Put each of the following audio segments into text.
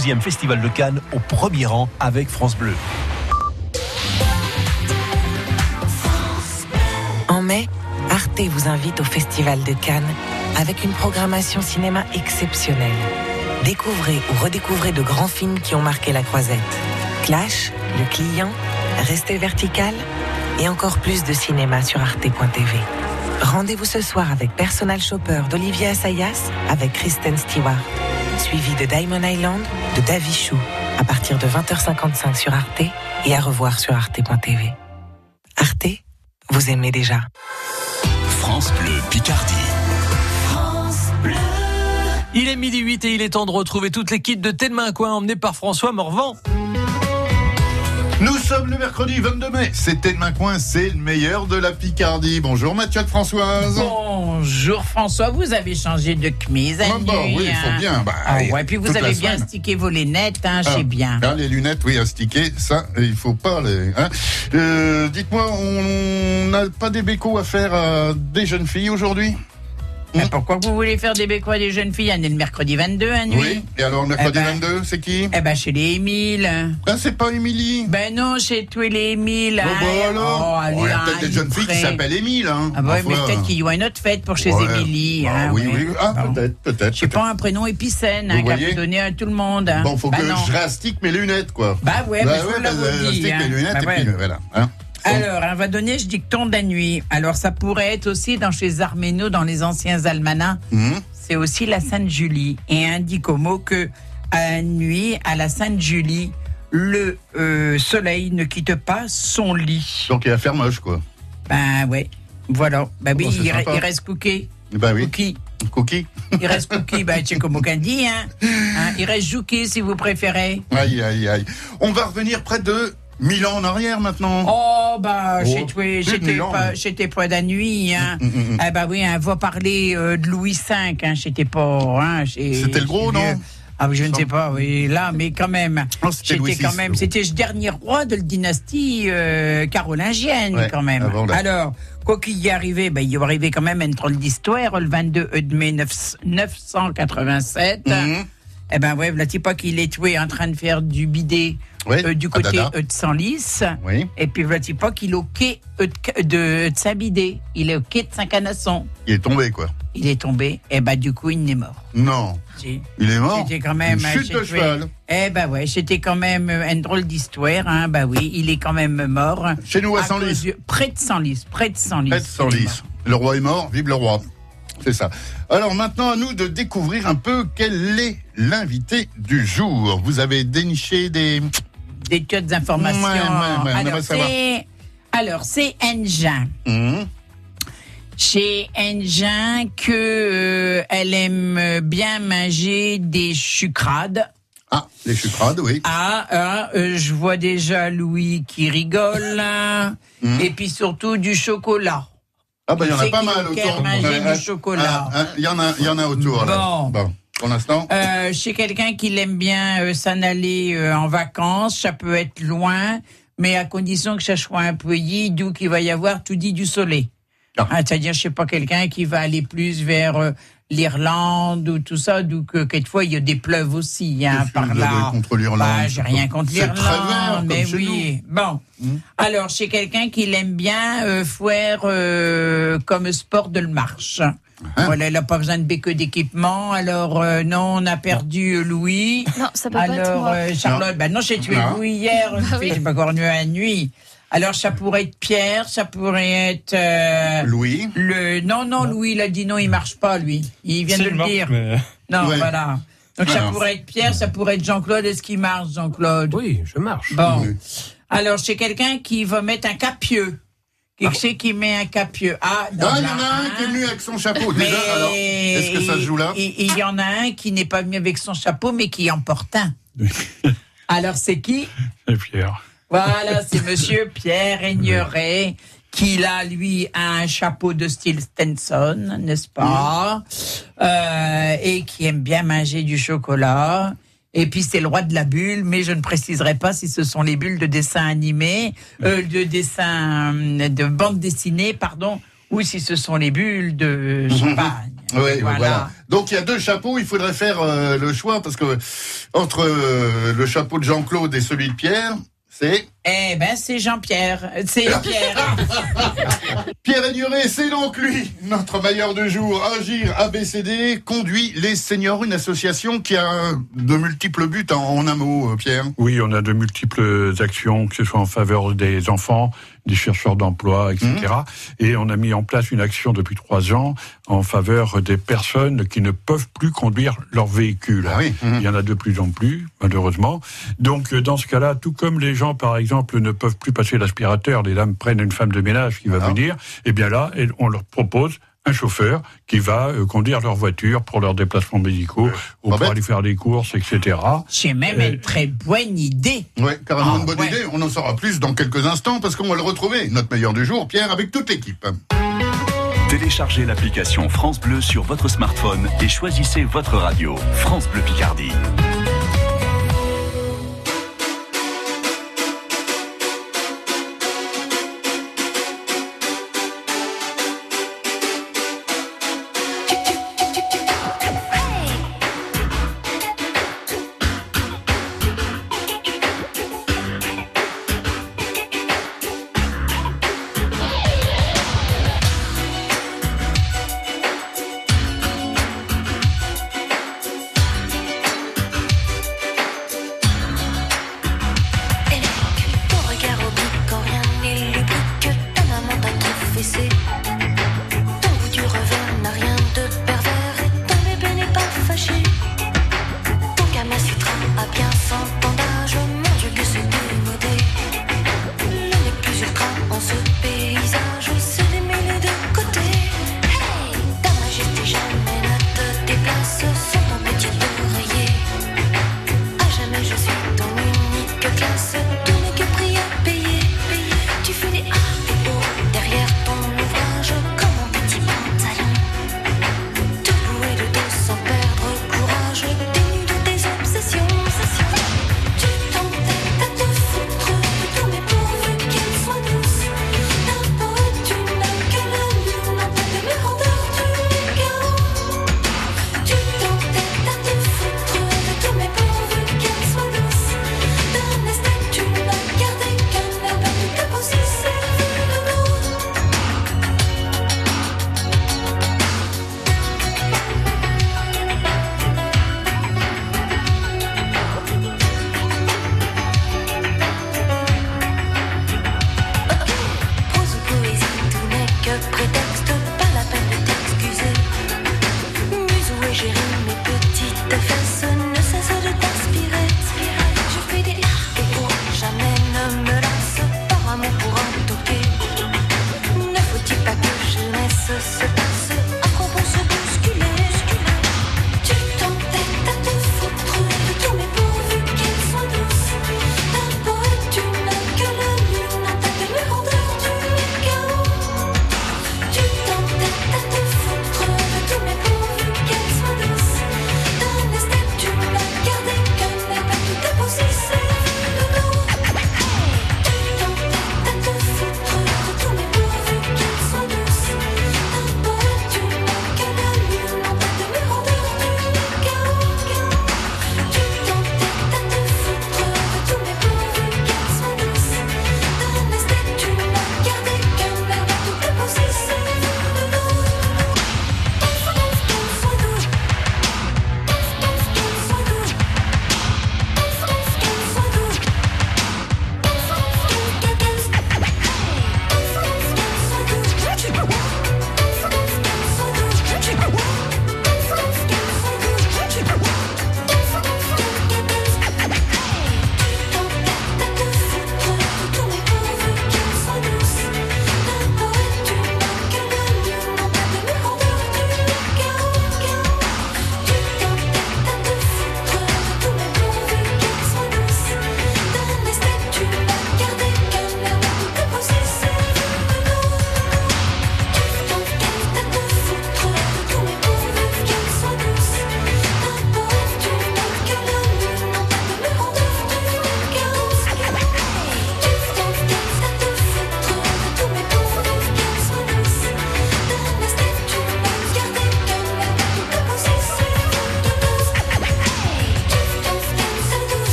12e Festival de Cannes au premier rang avec France Bleu. En mai, Arte vous invite au Festival de Cannes avec une programmation cinéma exceptionnelle. Découvrez ou redécouvrez de grands films qui ont marqué la croisette. Clash, Le Client, Restez vertical et encore plus de cinéma sur arte.tv. Rendez-vous ce soir avec Personal Shopper d'Olivier Assayas avec Kristen Stewart, suivi de Diamond Island de Davy Chou à partir de 20h55 sur Arte et à revoir sur arte.tv. Arte, vous aimez déjà. France Bleu Picardie. Il est midi 8 et il est temps de retrouver toute l'équipe de Tête Coin emmenée par François Morvan. Nous sommes le mercredi 22 mai. C'était Main Coin, c'est le meilleur de la Picardie. Bonjour Mathieu de Françoise. Bonjour François, vous avez changé de chemise. Ah bah oui, il faut bien. Bah, ah ouais, puis vous avez bien stické vos lunettes, hein, je sais Ah, bien. ah, les lunettes, oui, à sticker, ça, il faut pas les. hein. Euh, Dites-moi, on n'a pas des bécos à faire à des jeunes filles aujourd'hui? Mais pourquoi vous voulez faire des bécois des jeunes filles On est le mercredi 22 à nuit. Oui. Et alors, mercredi Eh ben. 22, c'est qui? Eh ben chez les Émile. Ah, c'est pas Émilie. Ben non, chez tous les Émile. Bon, hein. bah alors, Oh, allez, Oh, il y a hein, peut-être des jeunes filles qui s'appellent Émile. Hein. Ah bah ouais, mais peut-être qu'il y aura une autre fête pour chez ouais. Émilie. Bah hein, oui, ouais. oui. Ah, Bon. peut-être, peut-être. J'ai peut-être. pas un prénom épicène Vous hein, voyez? peut donner à tout le monde. hein. Bon, faut Bah que non. je rastique mes lunettes, quoi. Bah ouais, mais je vous bah, l'avais je dit, rastique hein. mes lunettes Bah et puis voilà. Alors, on va donner, je dicton de la nuit. Alors, ça pourrait être aussi dans chez Arméno, dans les anciens almanachs. Hum. C'est aussi la Sainte Julie. Et indique au mot que à la nuit, à la Sainte Julie, le euh, soleil ne quitte pas son lit. Donc il va faire moche, quoi. Ben ouais, voilà. Ben oui, Oh, il, reste cookie. Bah oui. Cookie. Cookie. Il reste cookie, ben c'est comme aucun dit, hein. Hein, Il reste jouki si vous préférez. Aïe, aïe, aïe. On va revenir près de 1000 ans en arrière maintenant. Oh, bah, Oh, j'étais mille pas, j'étais pas de la nuit, hein. Mm, mm, mm. Eh ben oui, on va parler euh, de Louis V, hein. J'étais pas, hein. C'était le gros, non? Ah, oui, je ne sais pas, oui, là, mais quand même. Oh, c'était quand même, c'était le dernier roi de la dynastie euh, carolingienne, Ouais, quand même. avant la- Alors, quoi qu'il y arrivait, ben, il y est arrivé quand même entre l'histoire, le 22 mai 9- 987. Mhm. Eh ben ouais, voilà, pas qu'il est tué en train de faire du bidet Euh, du à côté euh, de Senlis. Oui. Et puis pas qu'il est au quai euh, de, de, de Saint-Bidet. Il est au quai de Saint-Canasson. Il est tombé, quoi. Il est tombé. Et ben du coup, il est mort. Non. Si. Il est mort. C'était quand même. Une chute de cheval. Eh ben ouais, c'était quand même une drôle d'histoire. Hein. Bah oui, il est quand même mort. Chez nous, à cause Senlis. du- Près de Senlis. Près de Senlis. Il est lys. mort. Le roi est mort, vive le roi. C'est ça. Alors maintenant, à nous de découvrir un peu quel est l'invité du jour. Vous avez déniché des... Des tas d'informations. Ouais, ouais, alors, c'est, alors, c'est Engin. Hum, Chez Engin que euh, elle aime bien manger des chucrades. Ah, les chucrades, oui. Ah, ah, euh, je vois déjà Louis qui rigole. Hum. Et puis surtout du chocolat. Ah bah il y en a pas mal autour. Il y en a, y en a autour là. Bon. Pour l'instant. Euh, chez quelqu'un qui l'aime bien euh, s'en aller euh, en vacances, ça peut être loin, mais à condition que ça soit un pays d'où qu'il va y avoir tout dit du soleil. Ah. Hein, C'est-à-dire, je sais pas, quelqu'un qui va aller plus vers l'Irlande ou tout ça, d'où que quelquefois il y a des pleuves aussi, hein, par là. contre l'Irlande Bah, j'ai rien contre l'Irlande, mais oui. Bon. Hmm. Alors, chez quelqu'un qui l'aime bien faire comme sport de le marche. Hein? Voilà, il n'a pas besoin de béque d'équipement. Alors, euh, non, on a perdu Louis. Non, ça peut pas être Alors, moi. euh, Charlotte, ben non, j'ai tué Non. Louis hier, Bah j'ai oui. pas cornu à la nuit. Alors, ça pourrait être Pierre, ça pourrait être... euh, Louis. le... Non, non, Louis, il a dit non, il marche pas, lui. Il vient de le dire. mais- Non, Ouais. voilà. Donc, ça Alors. pourrait être Pierre, ça pourrait être Jean-Claude. Est-ce qu'il marche, Jean-Claude? Oui, je marche. Bon. Oui. Alors, c'est quelqu'un qui va mettre un capieux. Qui c'est qui met un capieux Ah, Ah, il y en a un qui est venu avec son chapeau. Mais Déjà, alors, est-ce que ça se joue là Il y en a un qui n'est pas venu avec son chapeau, mais qui en porte un. Alors, c'est qui Et Pierre. Voilà, c'est monsieur Pierre Aigneret, qui là, lui, a un chapeau de style Stenson, n'est-ce pas Euh, Et qui aime bien manger du chocolat. Et puis c'est le roi de la bulle, mais je ne préciserai pas si ce sont les bulles de dessin animé, euh, de dessin, euh, de bande dessinée, pardon, ou si ce sont les bulles de champagne. Oui, voilà. Donc il y a deux chapeaux, il faudrait faire euh, le choix parce que entre euh, le chapeau de Jean-Claude et celui de Pierre, c'est? Eh ben, c'est Jean-Pierre. C'est Pierre. Pierre Aigneré, c'est donc lui, notre meilleur du jour. Agir ABCD conduit les seniors, une association qui a de multiples buts en, en un mot, euh, Pierre. Oui, on a de multiples actions, que ce soit en faveur des enfants, des chercheurs d'emploi, etc. Et on a mis en place une action depuis trois ans en faveur des personnes qui ne peuvent plus conduire leur véhicule. Ah oui. Mhm. Il y en a de plus en plus, malheureusement. Donc, euh, dans ce cas-là, tout comme les gens, par exemple, ne peuvent plus passer l'aspirateur, les dames prennent une femme de ménage qui va Ah. venir, et bien là, on leur propose un chauffeur qui va euh, conduire leur voiture pour leurs déplacements médicaux ou pour aller faire des courses, etc. J'ai même Euh, une très bonne idée. Ouais, carrément Ah, une bonne ouais. idée. On en saura plus dans quelques instants parce qu'on va le retrouver, notre meilleur du jour, Pierre, avec toute l'équipe. Téléchargez l'application France Bleu sur votre smartphone et choisissez votre radio. France Bleu Picardie.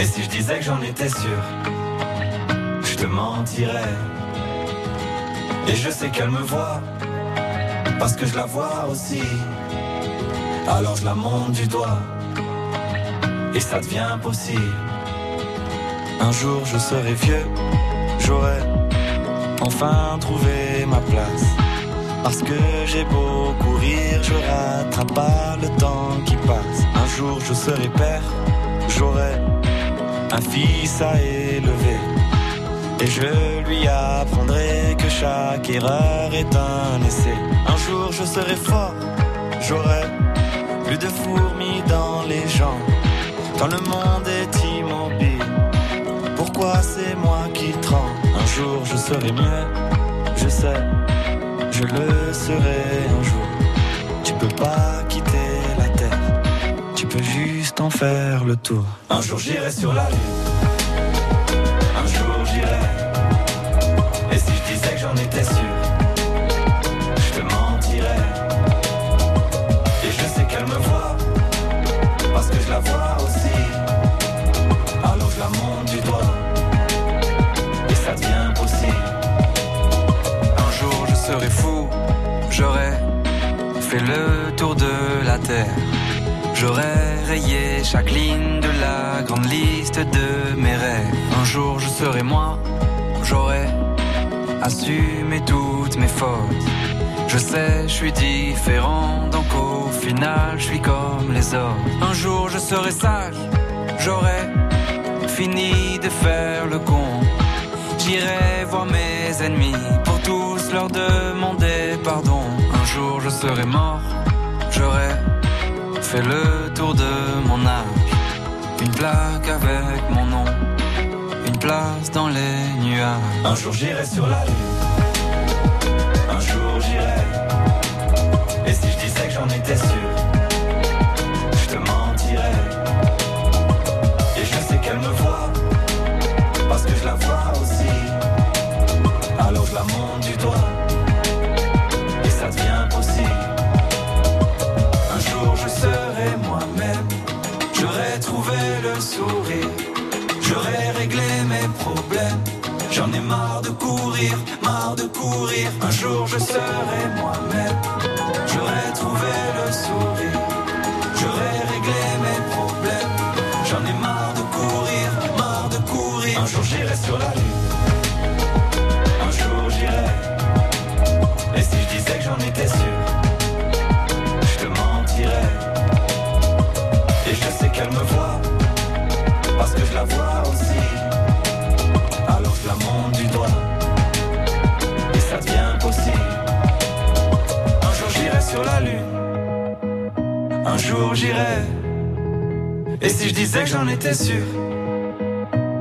Et si je disais que j'en étais sûr, je te mentirais. Et je sais qu'elle me voit, parce que je la vois aussi. Alors je la monte du doigt, et ça devient possible. Un jour je serai vieux, j'aurai enfin trouvé ma place. Parce que j'ai beau courir, je rattrape pas le temps qui passe. Un jour je serai père, j'aurai un fils à élever. Et je lui apprendrai que chaque erreur est un essai. Un jour je serai fort, j'aurai plus de fourmis dans les jambes. Quand le monde est immobile, pourquoi c'est moi qui tremble? Un jour je serai mieux, je sais je le serai un jour. Tu peux pas peux juste en faire le tour. Un jour j'irai sur la lune, un jour j'irai. Et si je disais que j'en étais sûr, je te mentirais. Et je sais qu'elle me voit, parce que je la vois aussi. Alors je la monte du doigt, et ça devient possible. Un jour je serai fou, j'aurai fait le tour de la terre. J'aurai rayé chaque ligne de la grande liste de mes rêves. Un jour je serai moi, j'aurai assumé toutes mes fautes. Je sais, je suis différent, donc au final je suis comme les autres. Un jour je serai sage, j'aurai fini de faire le con. J'irai voir mes ennemis pour tous leur demander pardon. Un jour je serai mort, j'aurai fait le tour de mon âge. Une plaque avec mon nom, une place dans les nuages. Un jour j'irai sur la lune, un jour j'irai. Et si je disais que j'en étais sûr, marre de courir. Un jour je serai moi-même, j'aurai trouvé le sourire, j'aurai réglé mes problèmes. J'en ai marre de courir, marre de courir. Un jour j'irai sur la lune, un jour j'irai. Et si je disais que j'en étais sûr, je te mentirais. Et je sais qu'elle me voit, parce que je la vois aussi. Alors je la monte du doigt, sur la lune, un jour j'irai. Et si je disais que j'en étais sûr,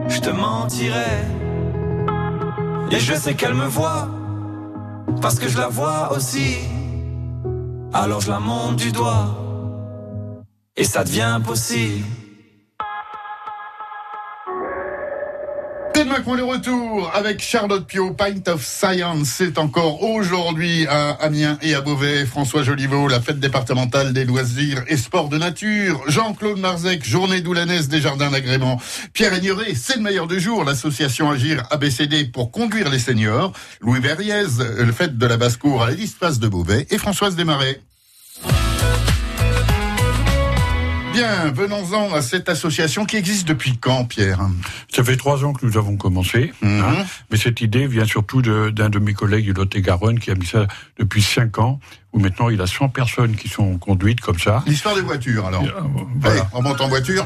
je te mentirais. Et je sais qu'elle me voit, parce que je la vois aussi. Alors je la monte du doigt, et ça devient possible. Tellement qu'on est retour avec Charlotte Pio, Pint of Science. C'est encore aujourd'hui à Amiens et à Beauvais. François Joliveau, la fête départementale des loisirs et sports de nature. Jean-Claude Marzec, journée doulanaise des jardins d'agrément. Pierre Ignoré, c'est le meilleur du jour. L'association Agir ABCD pour conduire les seniors. Louis Verriez, le fête de la basse-cour à la place de Beauvais. Et Françoise Desmarais. Bien, venons-en à cette association qui existe depuis quand, Pierre? Ça fait trois ans que nous avons commencé, Mhm. hein, mais cette idée vient surtout d'un de, mes collègues du Lot-et-Garonne qui a mis ça depuis cinq ans, où maintenant il a 100 personnes qui sont conduites comme ça. L'histoire des voitures, alors. Euh, Voilà. Allez, on monte en voiture.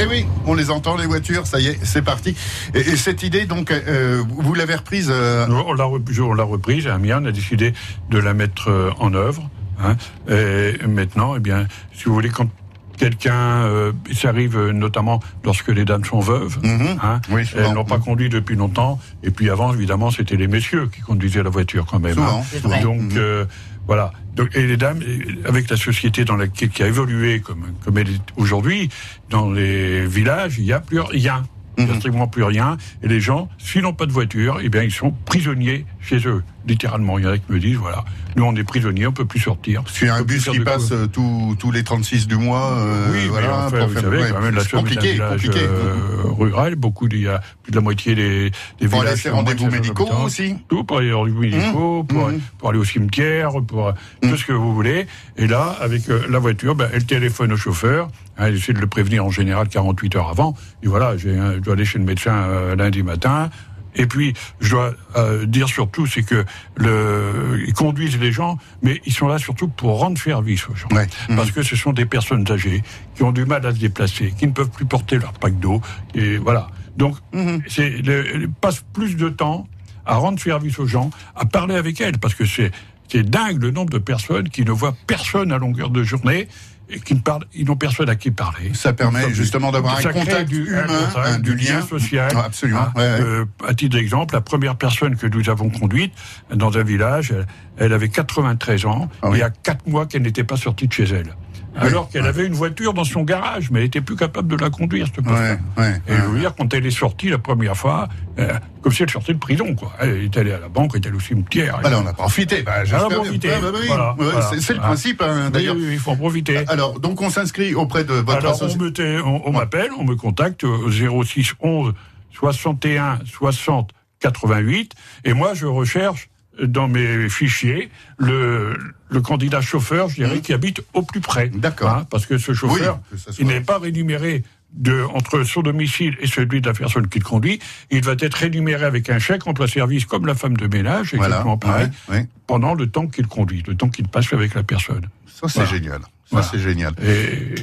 Eh oui, on les entend les voitures, ça y est, c'est parti. Et, et cette idée, donc, euh, vous l'avez reprise. euh, On l'a reprise, on l'a reprise à Amiens, on a décidé de la mettre euh, en œuvre. Hein. Et maintenant, eh bien, si vous voulez, quand quelqu'un, euh, ça arrive euh, notamment lorsque les dames sont veuves, Mhm. hein, Oui, souvent. elles n'ont pas conduit depuis longtemps. Et puis avant, évidemment, c'était les messieurs qui conduisaient la voiture quand même. Souvent, hein. souvent. Donc, Mhm. euh, Voilà. Donc, et les dames, avec la société dans laquelle qui a évolué comme comme elle est aujourd'hui, dans les villages, il n'y a plus rien. Il n'y a Mhm. strictement plus rien. Et les gens, s'ils n'ont pas de voiture, eh bien, ils sont prisonniers chez eux, littéralement. Il y en a qui me disent, voilà, nous, on est prisonniers, on peut plus sortir. On un bus qui passe euh, tous- tous les 36 du mois. euh, Oui, voilà, mais enfin, pour vous savez, quand même, la c'est Somme est un compliqué, village compliqué. euh, rural. Beaucoup, il y a plus de la moitié des, des Pour aller villages. moins de rendez-vous 500 médicaux aussi. Tout pour aller rendez-vous médicaux, pour, mmh. pour aller au cimetière, pour Mmh. tout ce que vous voulez. Et là, avec euh, la voiture, ben, elle téléphone au chauffeur. hein, elle essaie de le prévenir en général 48 heures avant. Et voilà, je dois aller chez le médecin lundi matin. Et puis, je dois euh, dire surtout, c'est que le, ils conduisent les gens, mais ils sont là surtout pour rendre service aux gens. Ouais. Mhm. Parce que ce sont des personnes âgées qui ont du mal à se déplacer, qui ne peuvent plus porter leur pack d'eau. Et voilà. Donc, Mhm. c'est le- passe plus de temps à rendre service aux gens, à parler avec elles, parce que c'est c'est dingue le nombre de personnes qui ne voient personne à longueur de journée et qui ne parlent, ils n'ont personne à qui parler. Ça permet justement d'avoir un contact du, humain, contact, un- du lien social. Absolument, Hein, ouais, ouais. euh, à titre d'exemple, la première personne que nous avons conduite dans un village, elle, elle avait 93 ans. Ah oui. Il y a quatre mois qu'elle n'était pas sortie de chez elle. Alors qu'elle avait une voiture dans son garage, mais elle était plus capable de la conduire, cette ouais, Et je veux dire, quand elle est sortie la première fois, euh, comme si elle sortait de prison, quoi. Elle est allée à la banque, elle est allée au cimetière. Alors, on a profité. Bah, On a profité. Ouais, bah oui. Voilà, Ouais, voilà. c'est- le principe, hein, d'ailleurs. oui, il faut en profiter. Alors, donc on s'inscrit auprès de votre Alors, on association. on, on m'appelle, on me contacte au 06 11 61 60 88, et moi, je recherche dans mes fichiers le, le candidat chauffeur, je dirais, qui habite au plus près. Mmh. D'accord. Hein, parce que ce chauffeur, que il n'est pas rémunéré de, entre son domicile et celui de la personne qui le conduit. Il va être rémunéré avec un chèque emploi-service comme la femme de ménage, Voilà. exactement pareil, Ouais, ouais. pendant le temps qu'il conduit, le temps qu'il passe avec la personne. Ça, c'est Voilà. génial. C'est génial. Et,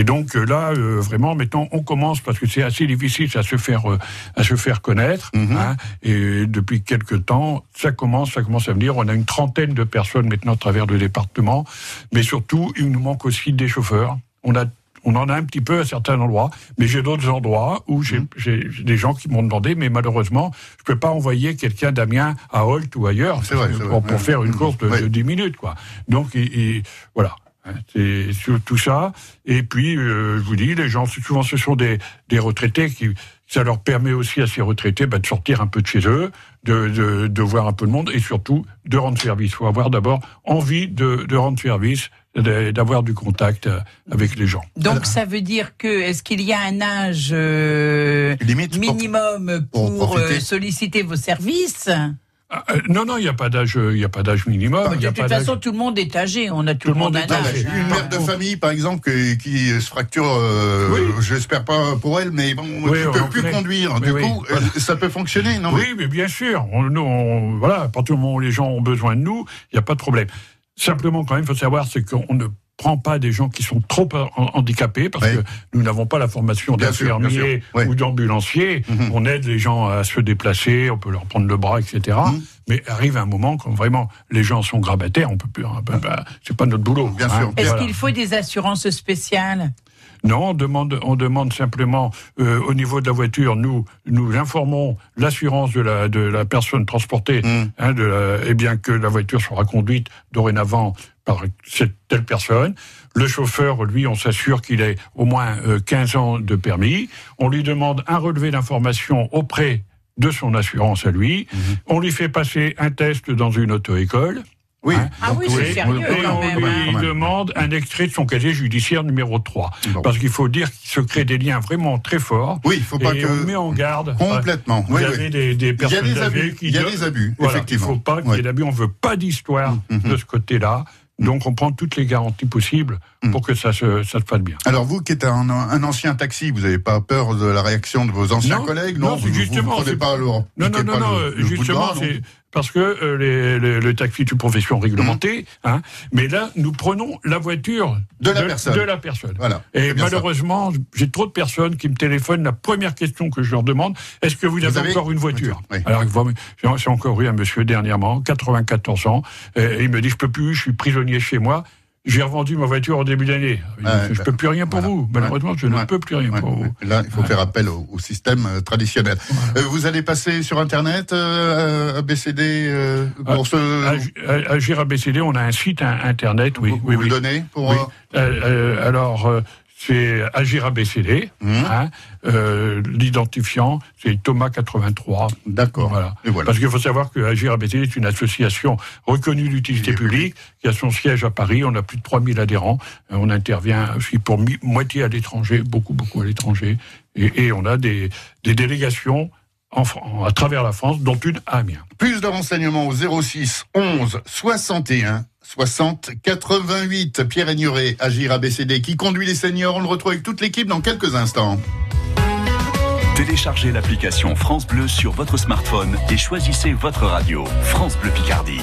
et donc euh, là, euh, vraiment, maintenant, on commence parce que c'est assez difficile à se faire euh, à se faire connaître. Mhm. hein, et depuis quelques temps, ça commence, ça commence à venir. On a une trentaine de personnes maintenant à travers le département, mais surtout, il nous manque aussi des chauffeurs. On a on en a un petit peu à certains endroits, mais j'ai d'autres endroits où j'ai Mhm. des gens qui m'ont demandé, mais malheureusement, je peux pas envoyer quelqu'un d'Amiens à Holt ou ailleurs vrai, pour, faire une Mhm. course de, Ouais. de 10 minutes, quoi. Donc, il- il- voilà. Hein, C'est sur tout ça. Et puis, euh, je vous dis, les gens, souvent, ce sont des, des retraités qui, ça leur permet aussi à ces retraités bah, de sortir un peu de chez eux, de, de, de voir un peu le monde et surtout de rendre service. Il faut avoir d'abord envie de, de rendre service, d'avoir du contact euh, avec les gens. Donc ça veut dire que est-ce qu'il y a un âge euh, Limite minimum pour euh, solliciter vos services? Ah, euh, non, non, il n'y a pas d'âge, il n'y a pas d'âge minimum. De il y a toute pas façon, tout le monde est âgé. On a tout, Tout le monde un est âgé. une mère de famille, par exemple, qui, qui se fracture, euh, Oui. j'espère pas pour elle, mais bon, Oui, on peut plus connaît. conduire. Du oui. coup, euh, ça peut fonctionner, non? Oui, mais bien sûr. On, nous, on- voilà, à partir du moment où les gens ont besoin de nous, il n'y a pas de problème. Simplement, quand même, il faut savoir, c'est qu'on ne prend pas des gens qui sont trop ha- handicapés, parce Oui. que nous n'avons pas la formation Bien sûr, bien d'infirmier sûr. Oui. ou d'ambulancier. Mhm. On aide les gens à se déplacer, on peut leur prendre le bras, etc. Mhm. Mais arrive un moment quand vraiment les gens sont grabataires, on peut plus. hein, bah, bah, c'est pas notre boulot. Bien sûr. Est-ce Voilà. qu'il faut des assurances spéciales? Non, on demande, on demande simplement euh, au niveau de la voiture, nous nous informons l'assurance de la de la personne transportée, Mm. hein, de la- et bien que la voiture sera conduite dorénavant par cette telle personne. Le chauffeur, lui, on s'assure qu'il ait au moins euh, 15 ans de permis. On lui demande un relevé d'information auprès de son assurance à lui. Mm-hmm. On lui fait passer un test dans une auto-école. Oui. Hein Ah oui, c'est sérieux Et quand on lui hein. demande un extrait de son casier judiciaire numéro 3. Bon. Parce qu'il faut dire qu'il se crée des liens vraiment très forts. Oui, il faut pas et que on met en garde. complètement. Vous Oui, avez oui. des, des Il y a personnes des abus. qui Il y a des abus, Voilà, effectivement. Il ne faut pas qu'il y ait d'abus. On ne veut pas d'histoire Mhm. de ce côté-là. Donc on prend toutes les garanties possibles pour que ça se, ça se passe bien. Alors vous qui êtes un, un ancien taxi, vous n'avez pas peur de la réaction de vos anciens Non, collègues? Non, vous, c'est vous justement, prenez c'est- pas le, Non, non, non, pas non, le- justement, non parce que euh, les, les- le taxi est une profession réglementée, hein, mais là, nous prenons la voiture De la personne. De la personne. Voilà. Et malheureusement, j'ai trop de personnes qui me téléphonent. La première question que je leur demande, est-ce que vous, avez, avez encore une voiture? Oui. Alors, j'ai encore eu un monsieur dernièrement, 94 ans, et il me dit, je peux plus, je suis prisonnier chez moi. J'ai revendu ma voiture au début d'année. je ne peux plus rien pour vous. Malheureusement, je ne peux plus rien pour vous. Là, il faut faire appel au, système euh, traditionnel. Euh, vous allez passer sur Internet, euh, ABCD, pour ce... Agir ABCD, on a un site Internet, oui. Vous, oui, vous le donnez pour... alors, c'est Agir ABCD. Mmh. Hein, euh, L'identifiant, c'est Thomas 83. D'accord. Voilà. Parce qu'il faut savoir que Agir ABCD est une association reconnue d'utilité publique qui a son siège à Paris. On a plus de 3000 adhérents. Euh, on intervient aussi pour moitié à l'étranger, beaucoup, beaucoup à l'étranger. Et, et, on a des, des délégations en, à travers la France, dont une à Amiens. Plus de renseignements au 06 11 61 60 88. Pierre Ignoré, Agir ABCD, qui conduit les seniors. On le retrouve avec toute l'équipe dans quelques instants. Téléchargez l'application France Bleu sur votre smartphone et choisissez votre radio. France Bleu Picardie.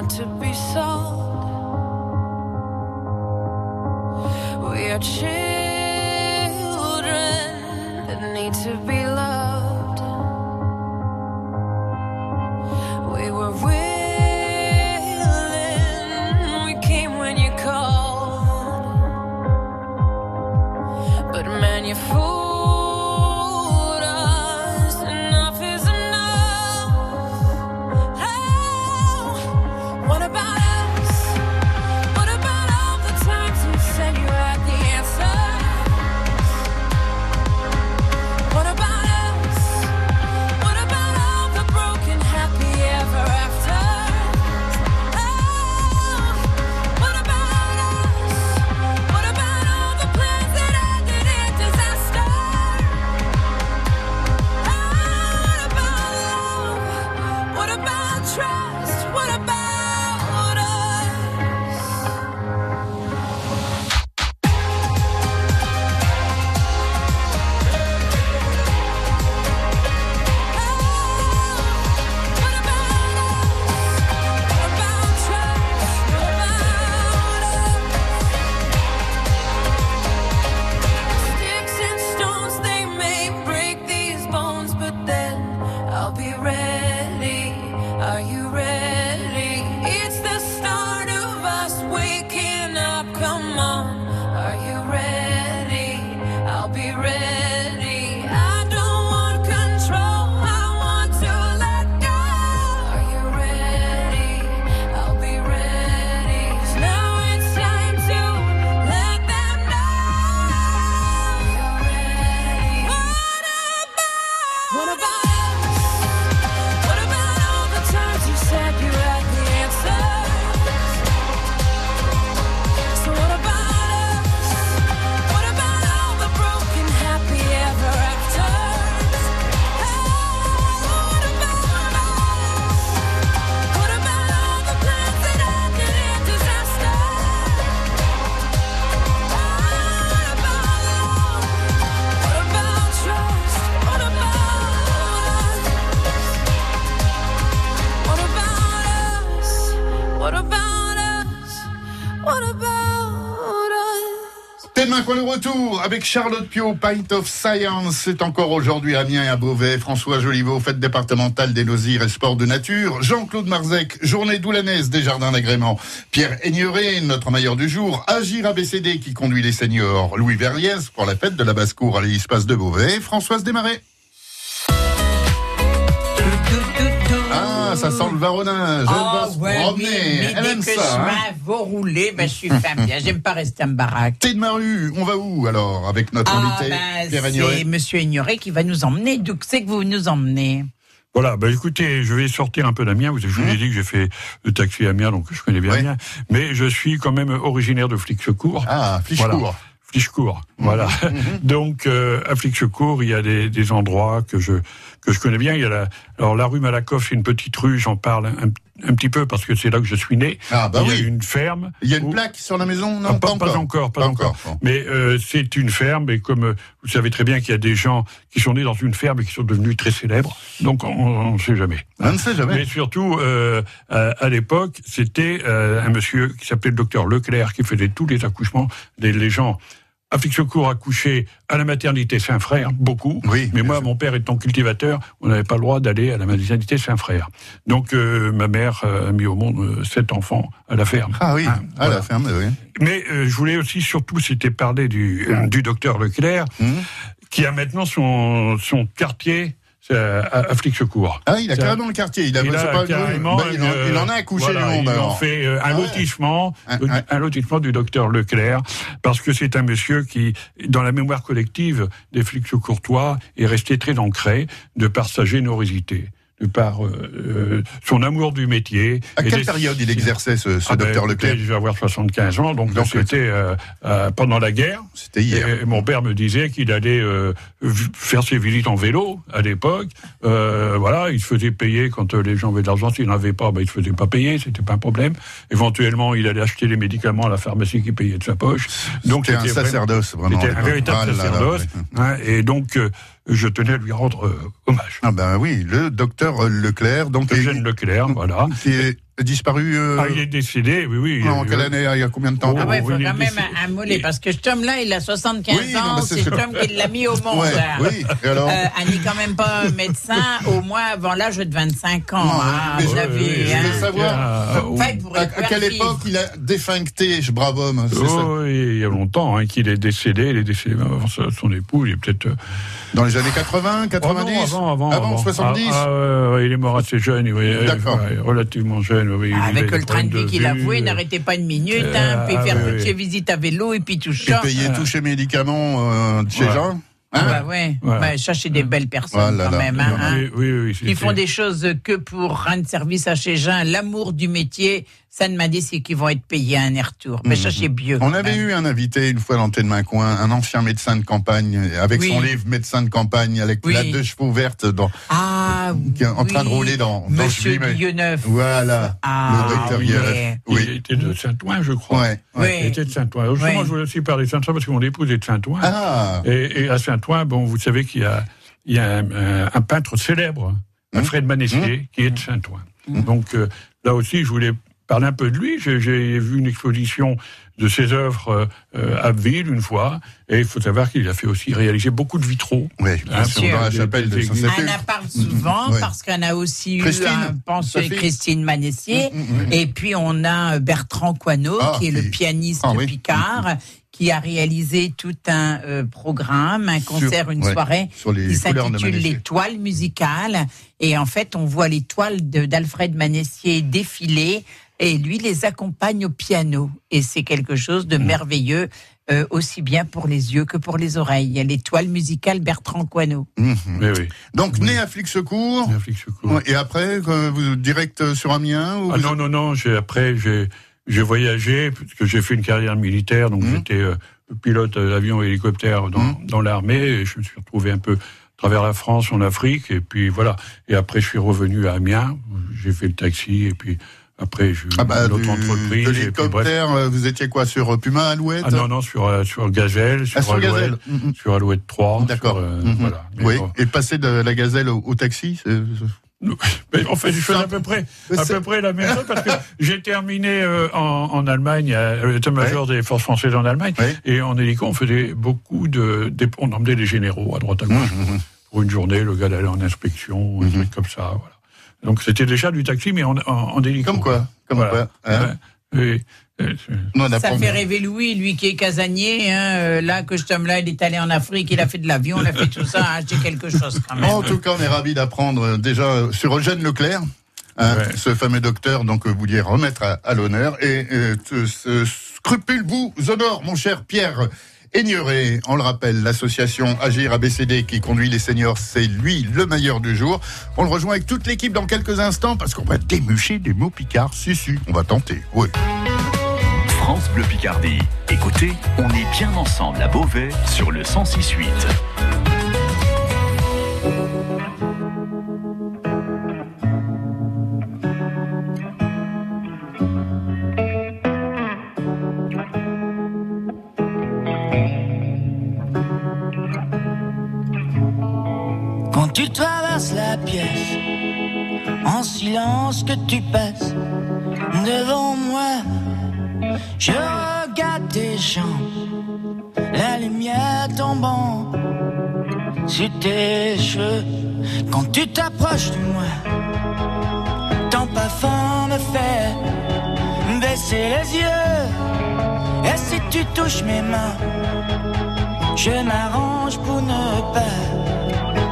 Want to be sold. We are children Charlotte Pio, Pint of Science. C'est encore aujourd'hui Amiens à Beauvais. François Joliveau, fête départementale des loisirs et sports de nature. Jean-Claude Marzec, journée doulanaise des jardins d'agrément. Pierre Aigneret, notre mailleur du jour. Agir ABCD qui conduit les seniors. Louis Verriès pour la fête de la basse-cour à l'espace de Beauvais. Françoise Desmarais. Ça sent le varonnage. Elle va Oh, se ouais, promener. oui, mais Elle aime que ça. je hein. m'en vais rouler, ben, je suis femme bien. J'aime pas rester en baraque. Thé de Maru, on va où alors avec notre Ah, invité ben, Pierre c'est Monsieur Ignoré qui va nous emmener. D'où c'est que vous nous emmenez? Voilà, bah écoutez, je vais sortir un peu d'Amiens. Vous- Je vous ai dit que j'ai fait le taxi à Amiens, donc je connais bien Oui. Amiens. Mais je suis quand même originaire de Flic-Secours. Ah, Flichecourt. Voilà. Flichecourt, voilà. Donc euh, à Flic-Secours, il y a des, des endroits que je que je connais bien. Il y a la, alors la rue Malakoff, c'est une petite rue, j'en parle un, un petit peu parce que c'est là que je suis né. Ah, bah il y oui. a une ferme. Il y a une où- plaque sur la maison Non, Ah, pas, pas encore, pas, encore. Mais euh, c'est une ferme, et comme euh, vous savez très bien qu'il y a des gens qui sont nés dans une ferme et qui sont devenus très célèbres, donc on ne sait jamais. On ne sait jamais. Mais surtout, euh, à, à l'époque, c'était euh, un monsieur qui s'appelait le docteur Leclerc qui faisait tous les accouchements des les gens. Afrique Secours accouchait à la maternité Saint-Frère, beaucoup. Oui, mais moi, sûr. mon père étant cultivateur, on n'avait pas le droit d'aller à la maternité Saint-Frère. Donc, euh, ma mère a mis au monde euh, sept enfants à la ferme. Ah oui, Hein, à voilà. la ferme, oui. Mais euh, je voulais aussi, surtout, c'était parler du, euh, du docteur Leclerc, Mhm. qui a maintenant son, son quartier euh, à, à Flic Secours. Ah, il a carrément le quartier. Il, a, Il c'est a pas- carrément bah, il, en, une- il en a accouché voilà, du monde. Ils ont alors. fait euh, un Ah ouais. lotissement, Un- euh, un- un lotissement du docteur Leclerc, parce que c'est un monsieur qui, dans la mémoire collective des flics courtois, est resté très ancré de par sa générosité, par euh, euh, son amour du métier. À quelle des- période il exerçait ce, ce Ah ben, docteur écoutez, Leclerc Je vais avoir 75 ans, donc, Donc, c'était euh, euh, pendant la guerre. C'était hier. Et mon père me disait qu'il allait faire ses visites en vélo à l'époque. Voilà, il se faisait payer quand les gens avaient de l'argent. S'il n'en avait pas, ben, il se faisait pas payer, c'était pas un problème. Éventuellement, il allait acheter les médicaments à la pharmacie qui payait de sa poche. Donc C'était un sacerdoce, vraiment. C'était un véritable Ah là là, sacerdoce. hein, et donc, je tenais à lui rendre euh, hommage. Ah ben oui, le docteur Leclerc, donc Eugène Leclerc, voilà. qui est disparu euh, Ah, il est décédé, oui, oui. en quelle année Il y a combien de temps Oh, Ah ouais, il faut quand même un, mollet, parce que cet homme-là, il a 75 Oui, non, ans, c'est c'est ce- cet homme qui l'a mis au monde. Ouais, oui, et alors Euh, elle n'est quand même pas médecin, au moins avant l'âge de 25 ans, Non, hein, je- hein. veux savoir Ah, Enfin, à, quelle vivre. époque il a défuncté, ce brave homme ça Oh, oui, il y a longtemps hein, qu'il est décédé. Il est décédé avant son époux. Il est peut-être. euh, Dans les années 80, 90 Oh non, avant, avant, avant. 70 Ah, ah, il est mort assez jeune. oui, D'accord. relativement jeune. Oui, Avec le train de vie qu'il a vue, voué, il euh, n'arrêtait pas une minute, euh, hein, puis ah, faire toutes oui. ses visites à vélo, et puis tout Et ça. payer tous ses médicaments euh, chez Ouais. Jean Ah Hein bah ouais, Voilà. bah, ça c'est des belles personnes Ah quand là. même. Hein, hein. Oui, oui, oui, Ils font des choses que pour rendre service à chez gens, l'amour du métier, ça ne m'a dit c'est qu'ils vont être payés à un retour. Mais ça c'est mieux. Mhm. On avait eu un invité une fois dans Tête Main Coin, un ancien médecin de campagne, avec Oui. son livre Médecin de campagne, avec Oui. la deux chevaux vertes dans, Ah, qui est en train de rouler dans, dans Monsieur. Guilleneuf. Voilà, Ah, le docteur oui. Guilleneuf. Il Oui. était de Saint-Ouen, je crois. Ouais. Il Oui. était de Saint-Ouen. Justement, Oui. je voulais aussi parler de Saint-Ouen parce que mon épouse est de Saint-Ouen. Ah, Et, et à Saint-Ouen, bon, vous savez qu'il y a, il y a un, un- un peintre célèbre, Alfred Manessier, qui est de Saint-Ouen. Donc euh, là aussi, je voulais parler un peu de lui. J'ai- J'ai vu une exposition de ses œuvres euh, à Abbeville une fois, et il faut savoir qu'il a fait aussi réaliser beaucoup de vitraux. oui, bien Hein, dans la chapelle des de. On en parle souvent parce qu'on a aussi Christine, eu, un, pense, sa fille. Christine Manessier. Mm, mm, mm. Et puis on a Bertrand Coineau, Ah, qui est le pianiste Ah oui. Picard, qui a réalisé tout un euh, programme, un concert, une ouais, soirée sur les qui s'intitule toiles musicales. Et en fait, on voit les toiles de- d'Alfred Manessier défiler et lui les accompagne au piano. Et c'est quelque chose de merveilleux, euh, aussi bien pour les yeux que pour les oreilles. Il y a les toiles musicales Bertrand Coineau. Oui, oui. Donc, né à Flic Secours, Un flic secours. ouais, et après, euh, vous direct sur Amiens ou Ah non, non, non, j'ai, après, j'ai, j'ai voyagé, parce que j'ai fait une carrière militaire, donc j'étais euh, pilote euh, d'avion et hélicoptère dans, dans l'armée, et je me suis retrouvé un peu à travers la France, en Afrique, et puis voilà. Et après, je suis revenu à Amiens, j'ai fait le taxi, et puis après, j'ai eu Ah bah, une autre du- entreprise. de l'hélicoptère, euh, vous étiez quoi sur euh, Puma, Alouette Ah non, non, sur, euh, sur Gazelle, sur, Ah, sur Alouette, Gazelle. Mhm. sur Alouette 3. D'accord. euh, Mhm. voilà. Oui, bon. et passer de la gazelle au, au taxi, Mais en fait, je faisais à peu près, à peu près la même chose parce que j'ai terminé euh, en, en Allemagne, à l'état-major des forces françaises en Allemagne, Ouais. et en hélico, on faisait beaucoup de, des- on emmenait les généraux à droite à gauche pour une journée. Le gars allait en inspection, un truc comme ça, voilà. Donc c'était déjà du taxi, mais en, en, en hélico. Comme quoi Comme Voilà. quoi hein on Ça fait rêver Louis, lui qui est casanier. Hein, euh, là, que cet homme-là, il est allé en Afrique, il a fait de l'avion, il a fait tout ça, a acheté quelque chose quand même. En tout cas, on est ravis d'apprendre euh, déjà euh, sur Eugène Leclerc, hein, Ouais. ce fameux docteur donc euh, vous vouliez remettre à, à l'honneur. Et euh, ce, ce scrupule vous honore, mon cher Pierre Aigneret. On le rappelle, l'association Agir ABCD qui conduit les seniors, c'est lui le meilleur du jour. On le rejoint avec toute l'équipe dans quelques instants parce qu'on va démucher des mots picards. Si, si, on va tenter. Oui. France Bleu Picardie. Écoutez, on est bien ensemble à Beauvais sur le 106.8. que tu passes devant moi, je regarde tes jambes, la lumière tombant sur tes cheveux. Quand tu t'approches de moi, ton parfum me fait baisser les yeux. Et si tu touches mes mains, je m'arrange pour ne pas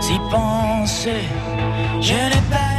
y penser. Je n'ai pas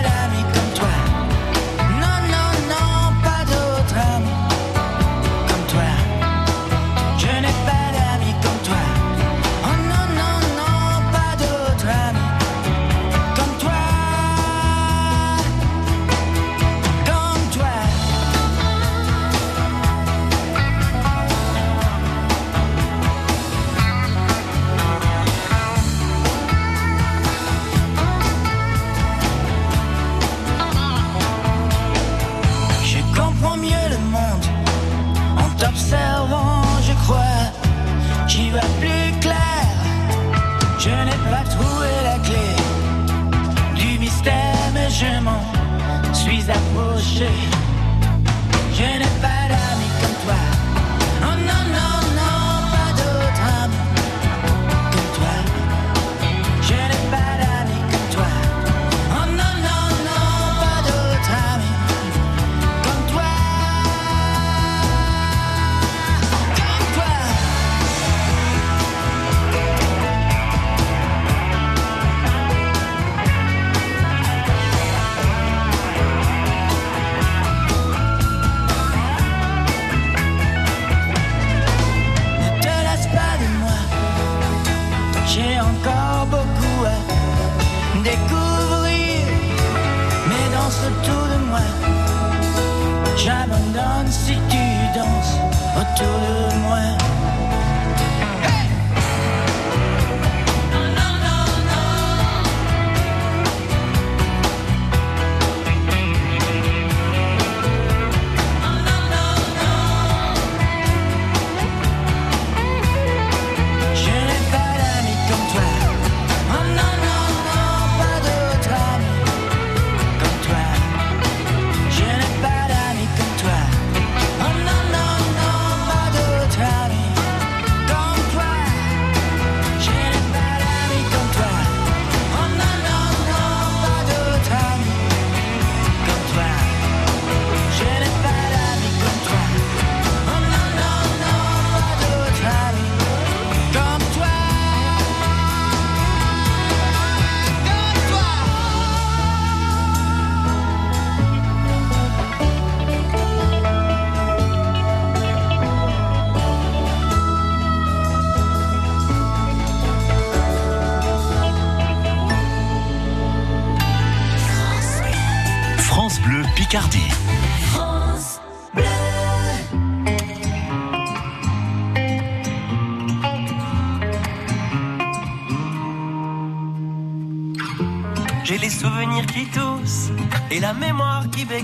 mais je m'en suis approché. Je n'ai pas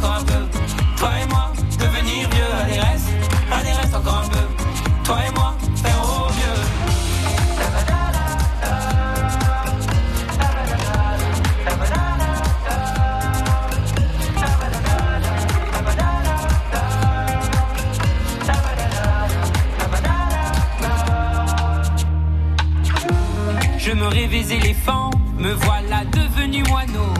Toi et moi, devenir vieux. Allez reste, encore un peu. Toi et moi, faire au mieux. Je me rêvais éléphant, me voilà devenu moineau.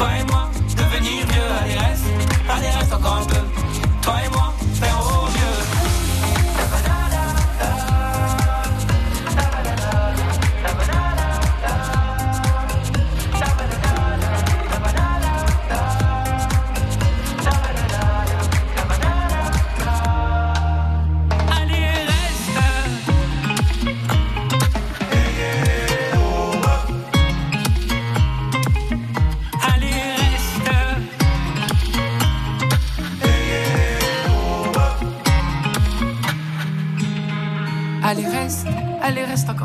Toi et moi, devenir vieux. Allez, reste, encore un peu. Toi et moi,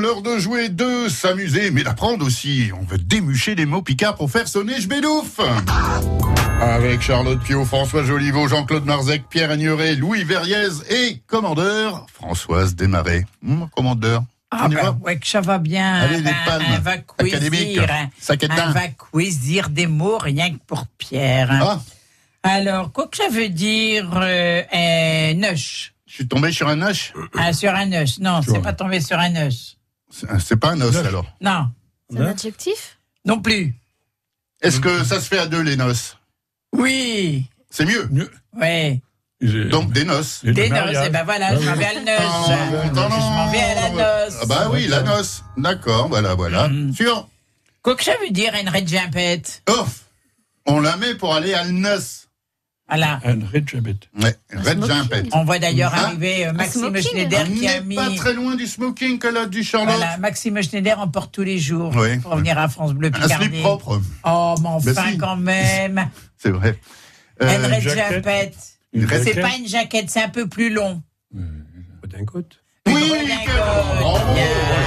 L'heure de jouer, de s'amuser, mais d'apprendre aussi. On veut démucher les mots picards pour faire sonner Jbédouf. Avec Charlotte Pio, François Joliveau, Jean-Claude Marzec, Pierre Agnuret, Louis Verriez et commandeur Françoise Desmarais. Hum, commandeur. Ah ben, ouais, que ça va bien. Allez, les Ben, palmes va hein. Saquetin. On va quizzir des mots rien que pour Pierre. hein. Ah, Alors, quoi que ça veut dire euh, un noche je suis tombé sur un H. Ah, Sur un noche. Non, c'est pas tombé sur un noche. C'est c'est pas un os Neuf. alors. Non, C'est un adjectif non plus. Est-ce que ça se fait à deux les noces Oui, C'est mieux. Mieux. ouais. J'ai- Donc des noces. et le Des noces, mariage. et ben voilà, je m'en vais à la Ah, noce. non, non, Je m'en vais à la noce. Ah bah oui, la noce. D'accord, voilà, voilà. Mhm. Sûr. Quoi que ça veut dire une red jumpette Off. On la met pour aller à la noce. Voilà. Un red jabet. Ouais, red. On voit d'ailleurs Hein arriver euh, Maxime. Schneider qui a n'est mis. pas très loin du smoking que là du Charlotte. Voilà, Maxime Schneider en porte tous les jours Oui. pour venir à France Bleu Un Picardie. slip propre, Oh, mais enfin Ben si. quand même. c'est vrai. Euh, red Red C'est jaquette. pas une jaquette, c'est un peu plus long. Oui, quel- redingote. Bravo. Bien. Oh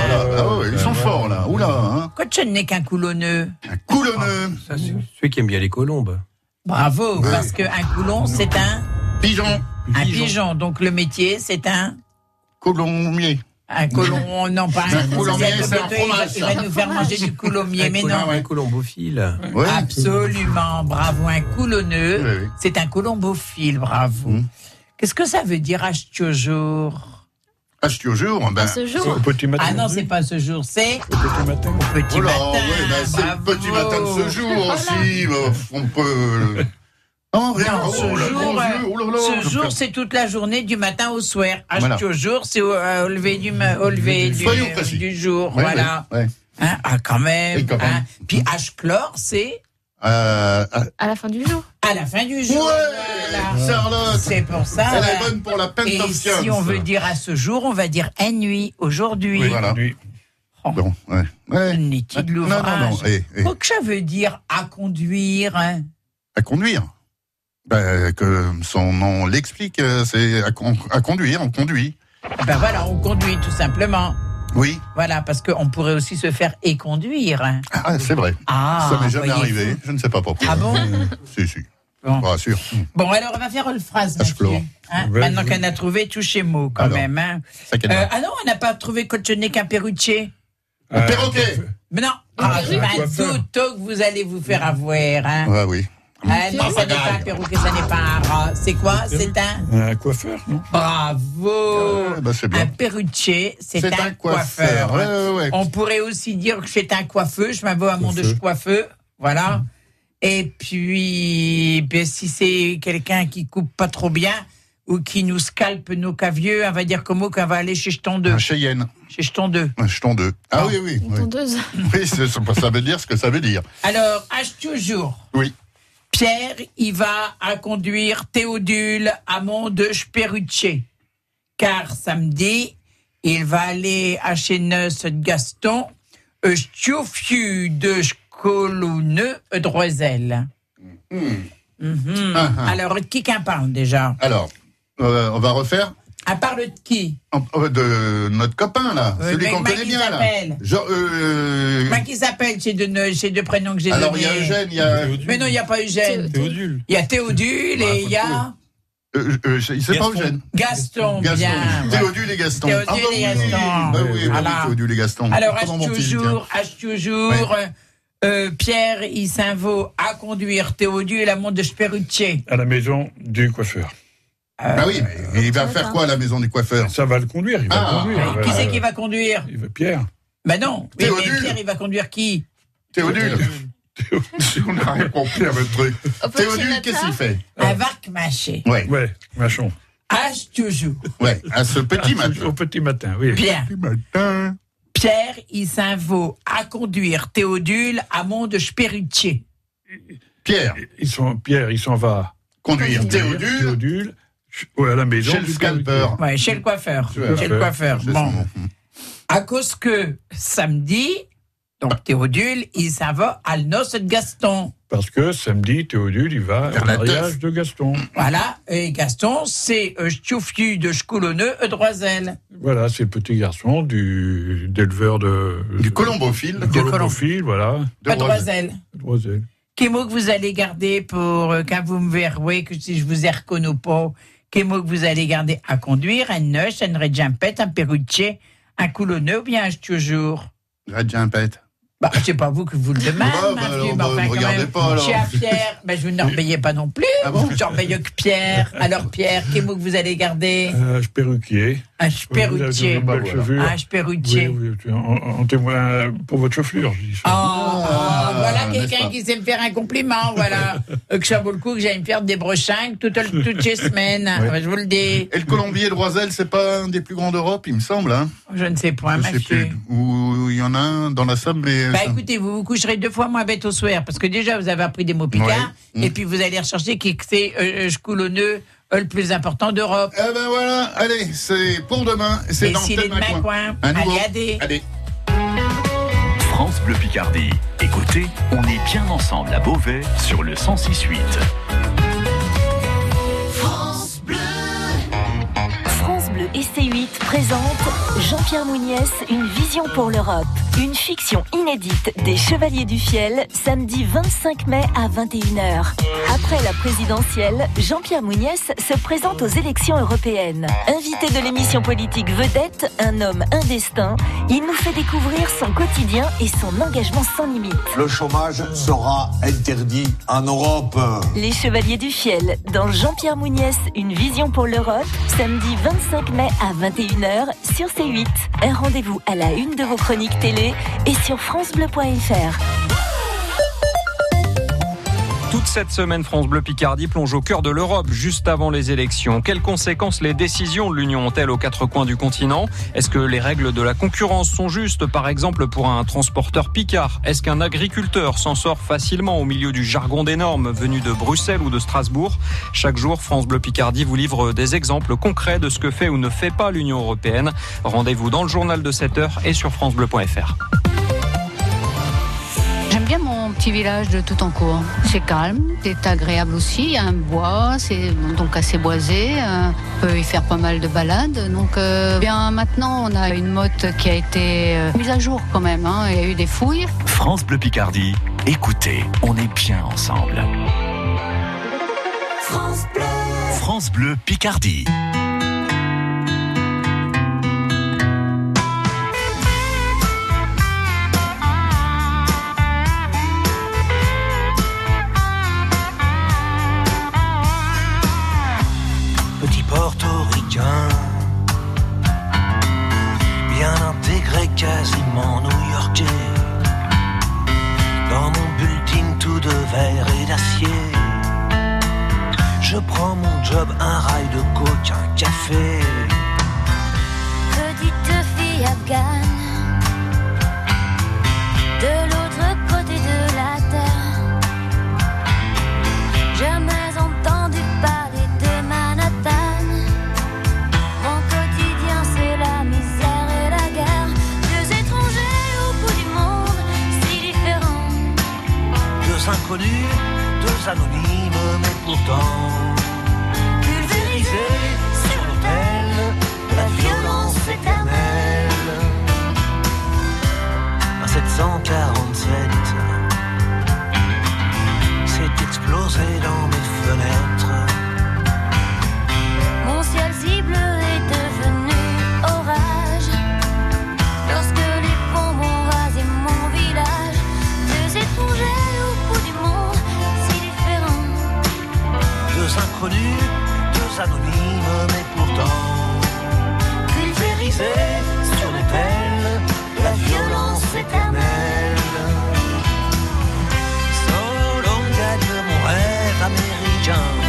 là, ah ouais, ils sont forts là. Oula, hein. Quoi de ce n'est qu'un coulonneux un coulonneux. Ça, c'est celui qui aime bien les colombes. Bravo, Oui. parce qu'un coulon, c'est un, Pigeon. un pigeon. Donc le métier, c'est un, Coulommier. un colon. Non, pas Un un coulommier, c'est un fromage, Il va nous faire manger du coulommier, mais non. Un colombophile. Absolument, bravo. Un coulonneux, Oui, c'est un colombophile, bravo. Mm. Qu'est-ce que ça veut dire Ah, je te jure, ben. À ce jour Au petit matin. Ah non, c'est pas ce jour, c'est Au petit matin. petit Oh là, matin. ouais, ben, c'est le petit matin de ce jour aussi. bah, On peut. Oh, rien. Non, oh, ce là, jour, gros euh, oh là là. Ce jour, c'est toute la journée du matin au soir. Voilà. jour, c'est au, euh, au lever du, au lever du, Soyons précis. du jour. Ouais, voilà. ouais. Hein, ah, quand même. Quand même. hein. Puis H-chlore, c'est Euh, ah, À la fin du jour. à la fin du jour. ouais, Voilà. Charlotte. C'est pour ça. Elle voilà. est bonne pour la peine Et of si on veut dire à ce jour, on va dire à nuit, aujourd'hui. Oui, voilà. Nuit. Bon, ouais. ouais. De Non, non, non. l'ouvrage eh, eh, Quoi que ça veut dire à conduire hein À conduire. Ben, que son nom l'explique, euh, c'est à, con- à conduire, on conduit. Ben voilà, on conduit tout simplement. Oui, Voilà, parce qu'on pourrait aussi se faire éconduire. hein. ah, c'est vrai. Ah, Ça m'est jamais arrivé, je ne sais pas pourquoi. Ah bon Si, si. Bon. Rassure. Bon, alors on va faire une phrase, Ah, Mathieu. Hein, Maintenant qu'on a trouvé toucher mot, quand Alors. même. Hein. Euh, ah non, on n'a pas trouvé que ce n'est qu'un perruccier. Un perroquet. Mais non, ah, Un c'est pas coiffeur. tout tôt que vous allez vous faire avoir. Hein. Ouais, oui. Ah non, ça n'est pas un perroquet, ça n'est pas un rat. C'est quoi? C'est un... Un coiffeur, non? Bravo Ouais, bah, c'est Un bien. perruccier, c'est un, coiffeur. Ouais, ouais, ouais. On pourrait aussi dire que c'est un coiffeux. Je m'avoue à mon de Coiffeux. Voilà. Et puis, ben, si c'est quelqu'un qui coupe pas trop bien ou qui nous scalpe nos cavieux, on va dire comme qu'on va aller chez Jeton 2. Un Cheyenne. Chez Jeton 2. Un jeton 2. Ah Ah. oui, oui. Une Oui, oui c'est- ça veut dire ce que ça veut dire. Alors, à toujours. Oui. Pierre, il va à conduire Théodule à Mont de Perrucce. Car samedi, il va aller à chez Neus de Gaston, euh, Stiofiu de Scolone de Droisel. Ah, ah. Alors, qui qu'en parle déjà? Alors, euh, on va refaire? Elle parle de qui euh, de notre copain là, Euh, celui qu'on connaît bien là. s'appelle Genre, euh, qui s'appelle ces deux, prénoms que j'ai alors donnés il y a Eugène, il y a. Mais non, il n'y a pas Eugène. Théodule. Il y a Théodule et il y a Euh, euh, il sait pas Eugène. Gaston, Gaston. bien. Théodule et Gaston. Théodule ah bah et oui, Gaston. bah oui, bah oui, Voilà. Théodule et Gaston. Alors, H toujours, H toujours, euh, Pierre, il s'invaut à conduire Théodule à Mont de Sperrucce. À la maison du coiffeur. Ah oui, mais il va faire quoi à la maison du coiffeur? Ça va le conduire, il va Ah. le conduire. Qui Euh, c'est qui va conduire? il va- Pierre. Ben non. Oui, mais Théodule. Pierre, il va conduire qui? Théodule. On n'a rien compris à votre truc. Théodule, qu'est-ce qu'il fait? Un varc mâché. Ouais, Ouais, machon. H toujours. ouais, à ce petit matin. Au petit matin, oui. Bien. Petit matin. Pierre, il s'invaut à conduire Théodule à Mont de Sperrucce. Pierre, Ils sont, Pierre, il s'en va. conduire Théodule Théodule, ouais, à la maison. chez le du scalper. Ouais, chez le coiffeur. Ouais. Chez le coiffeur. C'est Bon. À cause que samedi, donc Théodule, il s'en va à le noce de Gaston. Parce que samedi, Théodule, il va au mariage de Gaston. Voilà. Et Gaston, c'est euh, Stiouffiu de Scoulonneux, euh, Droisel. Voilà, c'est le petit garçon du d'éleveur de Du colombophile. de colombophile, voilà, De Euh, Droisel. Droisel. Quel mot que vous allez garder pour euh, quand vous me verrez, que si je vous ai reconnu ou pas, quel mot que vous allez garder à conduire, un neuf, un regimpette, un perruchet, un coulonneux ou bien un toujours? Red Gimpette. Bah, c'est pas vous que vous le demandez, Bah, bah, Mathieu, alors, mais bah, enfin, regardez même, pas, alors. Chez à Pierre, bah, je ne rebayais pas non plus. Ah bon? Que Pierre. Alors, Pierre, quel mot que vous allez garder? Euh, perruquier. Chevelure. Un perruquier. Oui, oui, en, en témoin pour votre chevelure, je dis ça. Oh, Ah, voilà quelqu'un qui sait me faire un compliment, voilà. Que ça vaut le coup que j'aille me faire des brochins toutes, toutes les semaines. Ouais. Je vous le dis. Et le colombier de Roisel, c'est pas un des plus grands d'Europe, il me semble. Hein Je ne sais point, Je sais monsieur. plus. Ou il y en a un dans la Somme, mais. Bah ça- écoutez, vous vous coucherez deux fois moins bête au soir, parce que déjà vous avez appris des mots picards, Ouais. et puis vous allez rechercher qui que c'est euh, euh, coulonneux, euh, le plus important d'Europe. Eh ben voilà, allez, c'est pour demain. C'est Et dans ma Coin. allez. Allez. France Bleu Picardie. Écoutez, on est bien ensemble à Beauvais sur le 106.8. et C8 présente Jean-Pierre Mouniès, une vision pour l'Europe. Une fiction inédite des Chevaliers du Fiel, samedi 25 mai à 21h. Après la présidentielle, Jean-Pierre Mouniès se présente aux élections européennes. Invité de l'émission politique Vedette, un homme, un destin, il nous fait découvrir son quotidien et son engagement sans limite. Le chômage sera interdit en Europe. Les Chevaliers du Fiel, dans Jean-Pierre Mouniès, une vision pour l'Europe, samedi 25 mai à 21h sur C8. Un rendez-vous à la une de vos chroniques télé et sur francebleu.fr. Toute cette semaine, France Bleu Picardie plonge au cœur de l'Europe juste avant les élections. Quelles conséquences les décisions de l'Union ont-elles aux quatre coins du continent? Est-ce que les règles de la concurrence sont justes, par exemple pour un transporteur picard? Est-ce qu'un agriculteur s'en sort facilement au milieu du jargon des normes venus de Bruxelles ou de Strasbourg? Chaque jour, France Bleu Picardie vous livre des exemples concrets de ce que fait ou ne fait pas l'Union européenne. Rendez-vous dans le journal de 7 heures et sur francebleu.fr. Mon petit village de Toutancourt. C'est calme, c'est agréable aussi. Il y a un bois, c'est donc assez boisé. euh, On peut y faire pas mal de balades. Donc, euh, bien maintenant, on a une motte qui a été euh, mise à jour quand même. hein. Il y a eu des fouilles. France Bleu Picardie. Écoutez, on est bien ensemble. France Bleu. France Bleu Picardie. Portoricain, bien intégré, quasiment new-yorkais. Dans mon bulletin tout de verre et d'acier, je prends mon job, un rail de coke, un café. deux anonymes, mais pourtant pulvérisés sur l'autel la violence éternelle. À 747, c'est explosé dans mes fenêtres. deux anonymes mais pourtant pulvérisés sur les pelles, la violence éternelle. So long gagne mon rêve américain.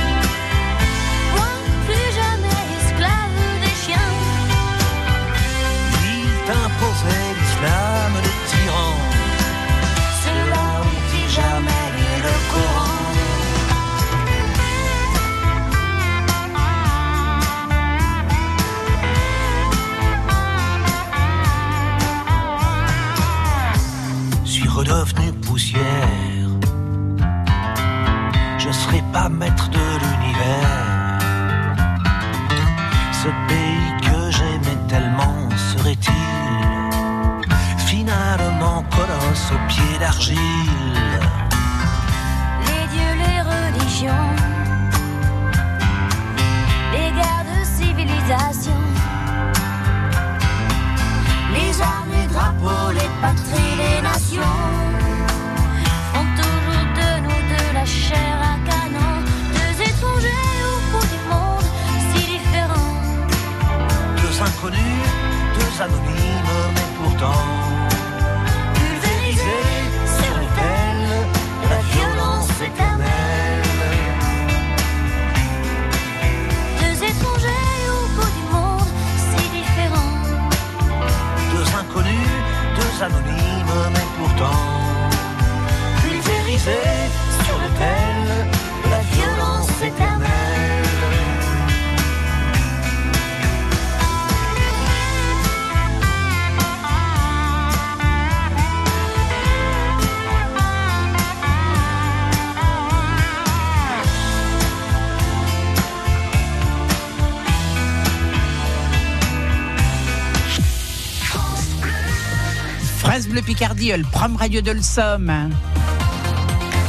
dit le prom radio de le Somme.